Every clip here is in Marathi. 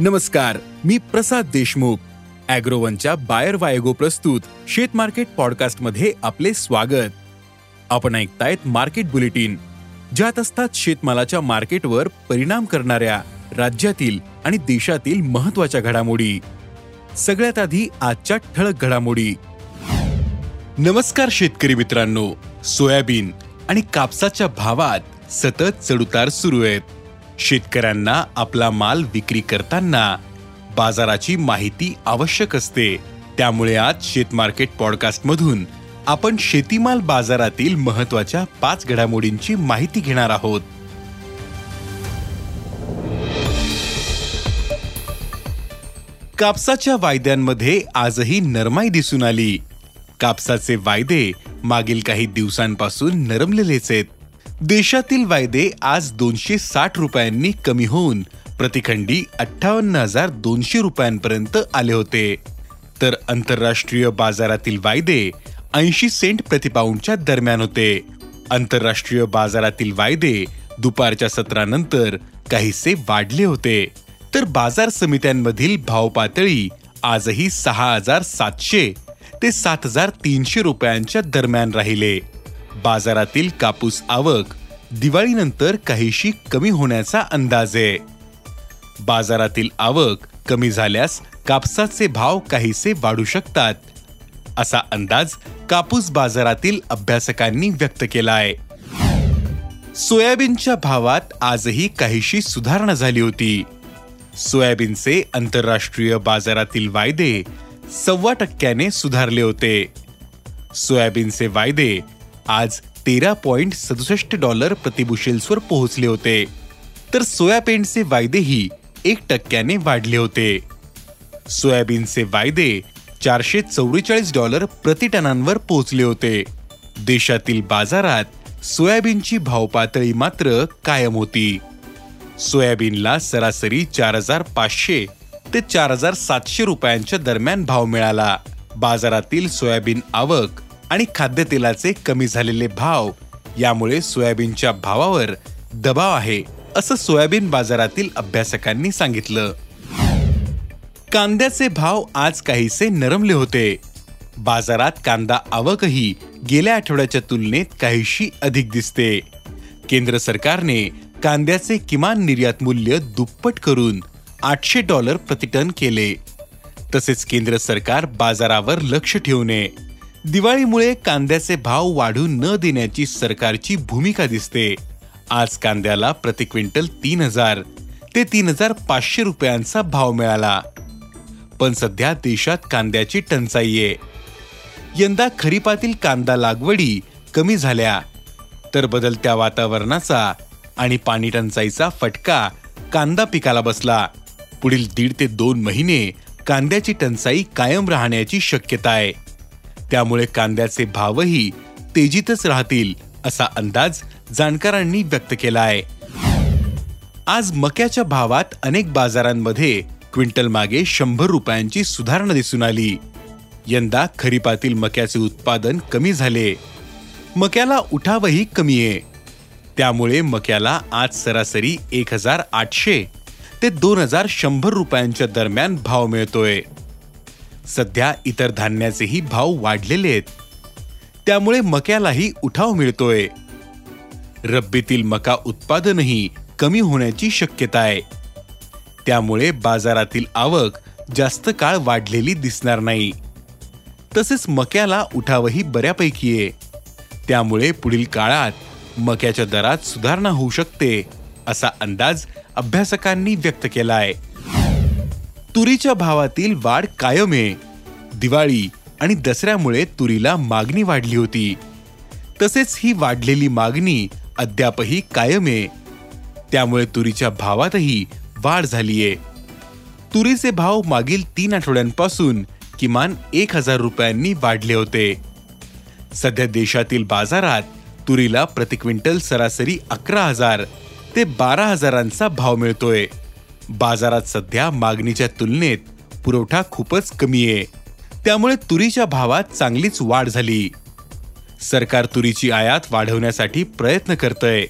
नमस्कार मी प्रसाद देशमुख. अॅग्रोवनच्या बायर वायगो प्रस्तुत शेत मार्केट पॉडकास्टमध्ये आपले स्वागत. आपण ऐकतायत मार्केट बुलेटिन. ज्यात असतात शेतमालाच्या मार्केटवर परिणाम करणाऱ्या राज्यातील आणि देशातील महत्त्वाच्या घडामोडी. सगळ्यात आधी आजच्या ठळक घडामोडी. नमस्कार शेतकरी मित्रांनो सोयाबीन आणि कापसाच्या भावात सतत चढउतार सुरू आहेत. शेतकऱ्यांना आपला माल विक्री करताना बाजाराची माहिती आवश्यक असते. त्यामुळे आज शेतमार्केट पॉडकास्टमधून आपण शेतीमाल बाजारातील महत्त्वाच्या पाच घडामोडींची माहिती घेणार आहोत. कापसाच्या वायद्यांमध्ये आजही नरमाई दिसून आली. कापसाचे वायदे मागील काही दिवसांपासून नरमलेलेच आहेत. देशातील वायदे आज दोनशे साठ रुपयांनी कमी होऊन प्रतिखंडी अठ्ठावन्न हजार दोनशे रुपयांपर्यंत आले होते. तर आंतरराष्ट्रीय बाजारातील वायदे ऐंशी सेंट प्रतिपाऊंडच्या दरम्यान होते. आंतरराष्ट्रीय बाजारातील वायदे दुपारच्या सत्रानंतर काहीसे वाढले होते. तर बाजार समित्यांमधील भाव पातळी आजही सहा हजार सातशे ते सात हजार तीनशे रुपयांच्या दरम्यान राहिले. बाजारातील कापूस आवक दिवाळीनंतर काहीशी कमी होण्याचा अंदाज आहे. बाजारातील आवक कमी झाल्यास कापसाचे भाव काहीसे वाढू शकतात. असा अंदाज कापूस बाजारातील अभ्यासकांनी व्यक्त केला आहे सोयाबीनच्या भावात आजही काहीशी सुधारणा झाली होती. सोयाबीनचे आंतरराष्ट्रीय बाजारातील वायदे सव्वा टक्क्याने सुधारले होते. सोयाबीनचे वायदे आज तेरा पॉइंट सदुसष्ट डॉलर प्रतिबुशेल्सवर पोहोचले होते. तर सोयाबीनचे वायदेही एक टक्क्याने वाढले होते. सोयाबीनचे वायदे चारशे चौवेचाळीस डॉलर प्रतिटनांवर पोहोचले होते. देशातील बाजारात सोयाबीनची भावपातळी मात्र कायम होती. सोयाबीनला सरासरी चार हजार पाचशे ते चार हजार सातशे रुपयांच्या दरम्यान भाव मिळाला. बाजारातील सोयाबीन आवक आणि खाद्यतेलाचे कमी झालेले भाव. यामुळे सोयाबीनच्या भावावर दबाव आहे असं सोयाबीन बाजारातील अभ्यासकांनी सांगितलं. कांद्याचे भाव आज काहीसे नरमले होते. बाजारात कांदा आवकही गेल्या आठवड्याच्या तुलनेत काहीशी अधिक दिसते. केंद्र सरकारने कांद्याचे किमान निर्यात मूल्य दुप्पट करून आठशे डॉलर प्रतिटन केले. तसेच केंद्र सरकार बाजारावर लक्ष ठेवणे दिवाळीमुळे कांद्याचे भाव वाढू न देण्याची सरकारची भूमिका दिसते. आज कांद्याला प्रति क्विंटल तीन हजार. ते तीन हजार पाचशे रुपयांचा भाव मिळाला. पण सध्या देशात कांद्याची टंचाई आहे. यंदा खरीपातील कांदा लागवडी कमी झाल्या. तर बदलत्या वातावरणाचा आणि पाणी टंचाईचा फटका कांदा पिकाला बसला. पुढील दीड ते दोन महिने कांद्याची टंचाई कायम राहण्याची शक्यता आहे. त्यामुळे कांद्याचे भावही तेजीतच राहतील असा अंदाज जाणकारांनी व्यक्त केला आहे आज मक्याच्या भावात अनेक बाजारांमध्ये क्विंटल मागे शंभर रुपयांची सुधारणा दिसून आली. यंदा खरीपातील मक्याचे उत्पादन कमी झाले. मक्याला उठावही कमी आहे त्यामुळे मक्याला आज सरासरी एक हजार आठशे ते दोन हजार शंभर रुपयांच्या दरम्यान भाव मिळतोय. सध्या इतर धान्याचेही भाव वाढलेले आहेत. त्यामुळे मक्यालाही उठाव मिळतोय. रब्बीतील मका उत्पादनही कमी होण्याची शक्यता आहे. त्यामुळे बाजारातील आवक जास्त काळ वाढलेली दिसणार नाही. तसेच मक्याला उठावही बऱ्यापैकी आहे. त्यामुळे पुढील काळात मक्याच्या दरात सुधारणा होऊ शकते असा अंदाज अभ्यासकांनी व्यक्त केला आहे तुरीच्या भावातील वाढ कायम आहे दिवाळी आणि दसऱ्यामुळे तुरीला मागणी वाढली होती. तसेच ही वाढलेली मागणी अद्यापही कायम आहे त्यामुळे तुरीच्या भावातही वाढ झालीये. तुरीचे भाव मागील तीन आठवड्यांपासून किमान एक हजार रुपयांनी वाढले होते. सध्या देशातील बाजारात तुरीला प्रति क्विंटल सरासरी अकरा हजार ते बारा हजारांचा भाव मिळतोय. बाजारात सध्या मागणीच्या तुलनेत पुरवठा खूपच कमी आहे. त्यामुळे तुरीच्या भावात चांगलीच वाढ झाली. सरकार तुरीची आयात वाढवण्यासाठी प्रयत्न करतय.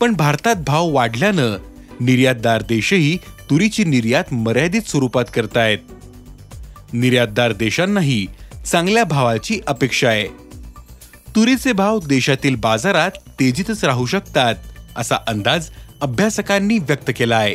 पण भारतात भाव वाढल्यानं निर्यातदार देशही तुरीची निर्यात मर्यादित स्वरूपात करतायत. निर्यातदार देशांनाही चांगल्या भावाची अपेक्षा आहे. तुरीचे भाव देशातील बाजारात तेजीतच राहू शकतात असा अंदाज अभ्यासकांनी व्यक्त केला आहे